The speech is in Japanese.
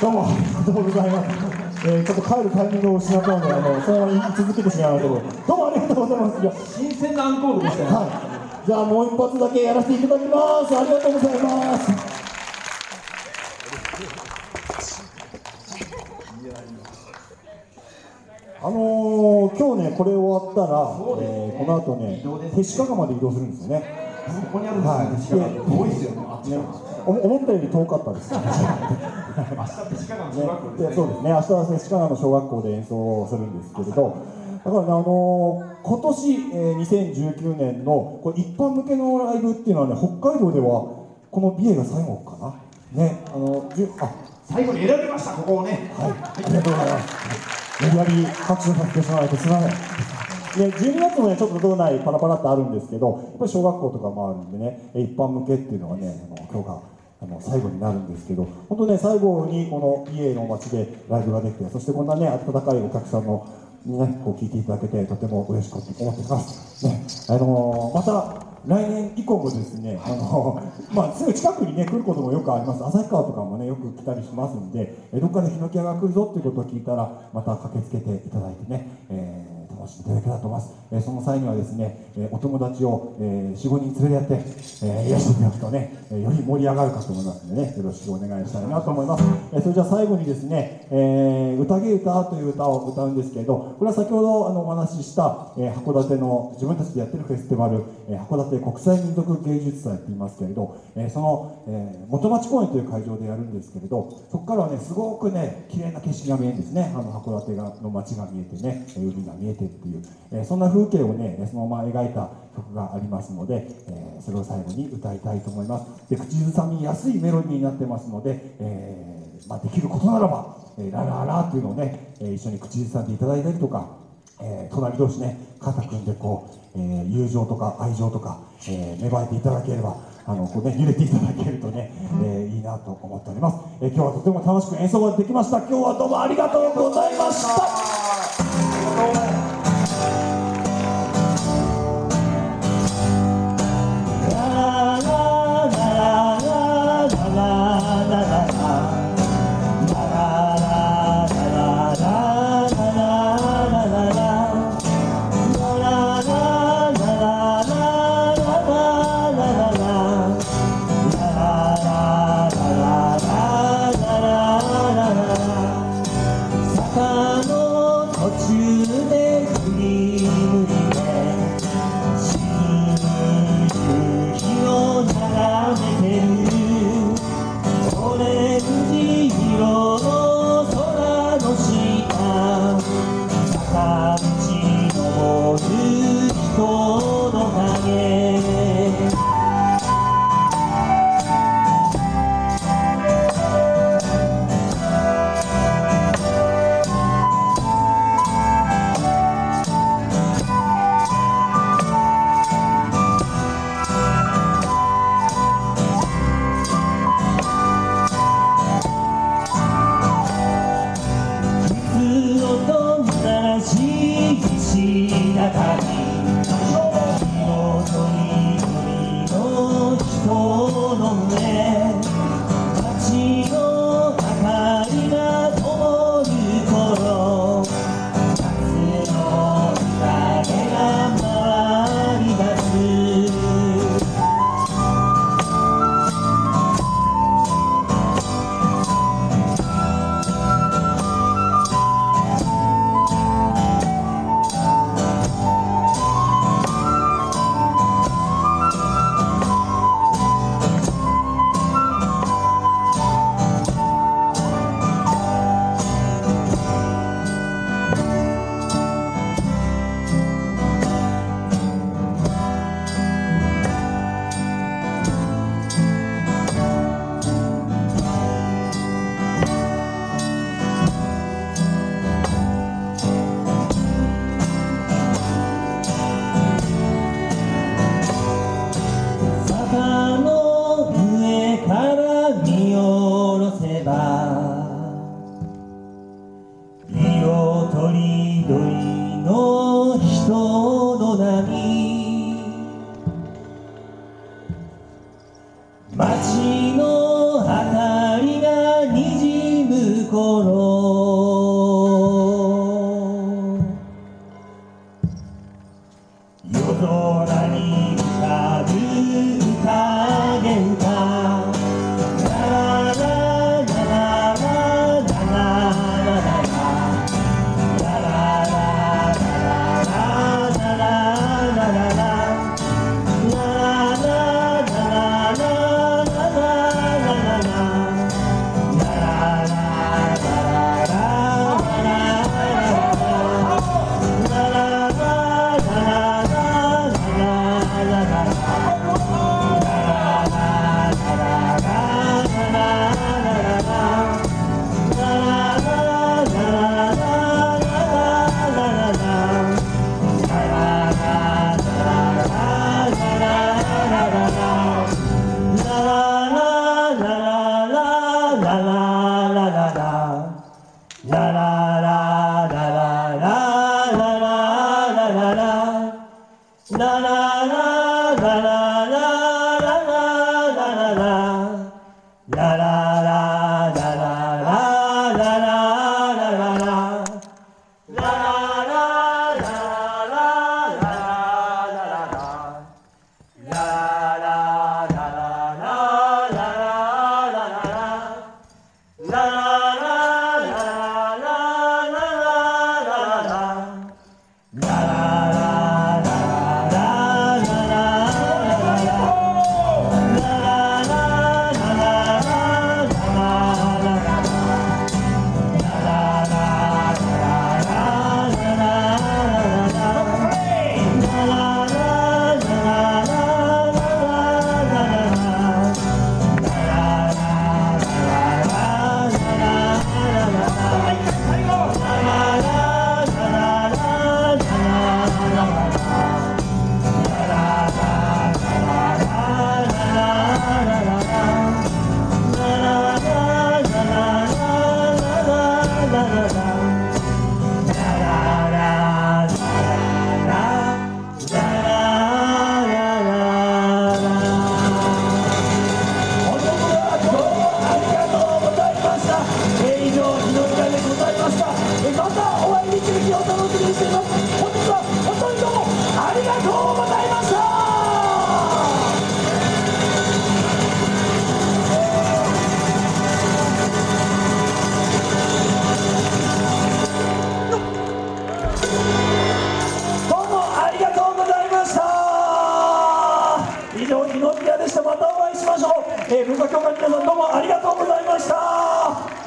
どうもありがとうございます。えー、ちょっと帰るタイミングを失ったので、あのそのまま言い続けてしまいましたけど、どうもありがとうございます。いや新鮮なアンコールでしたよ、はい。じゃあもう一発だけやらせていただきます。ありがとうございます。あのー、今日ね、これ終わったら、えー、この後ね、手鹿川まで移動するんですよね。ここにあるんですよ、はいね、遠いですよね。あっちねから、お思ったより遠かったです。明日って近川の小学校ね、でそうですね、明日はね、鹿川の小学校で演奏をするんですけれど、だからね、あのー今年、えー、2019年のこれ一般向けのライブっていうのはね、北海道ではこの美瑛が最後かな。ね、あの、じゅあ、最後に選びましたここをね。はい、ありがとうございます。無理やり拍手させてしまわないとすみません。で12月もね、ちょっと道内パラパラってあるんですけど、やっぱり小学校とかもあるんでね、え一般向けっていうのがね、あの今日があの最後になるんですけど、本当ね、最後にこの家の街でライブができて、そしてこんなね、温かいお客さんのにね、こう聞いていただけて、とても嬉しく思ってます。ね、あのーまた来年以降もですね、あのまあ、すぐ近くにね、来ることもよくあります。旭川とかもね、よく来たりしますんで、えどっかでヒノキ屋が来るぞっていうことを聞いたら、また駆けつけていただいてね、えー楽しいただけたらと思います。えーその際にはですね、えーお友達を、えー、4、5人連れてやって、えー、癒していただくとね、えーより盛り上がるかと思いますのでね、よろしくお願いしたいなと思います。えーそれじゃあ最後にですね、えー、宴歌という歌を歌うんですけれど、これは先ほどあのお話しした、えー函館の自分たちでやってるフェスティバル、えー函館国際民族芸術祭って言いますけれど、えーその、えー元町公園という会場でやるんですけれど、そこからはね、すごくね、綺麗な景色が見えるんですね。あの函館がの街が見えてね、海が見えてっていう、えーそんな風景をね、そのまま描いた曲がありますので、えーそれを最後に歌いたいと思います。で、口ずさみやすいメロディーになってますので、えーまあ、できることならば、えーラララっていうのをね、え一緒に口ずさんでいただいたりとか、え隣同士ね、肩組んでこう、え友情とか愛情とか、え芽生えていただければ、あの、こうね、揺れていただけるとね、えーいいなと思っております。えー今日はとても楽しく演奏ができました。今日はどうもありがとうございました。na na na. 宮でしたまたお会いしましょう、えー、文化協会の皆さんどうもありがとうございました。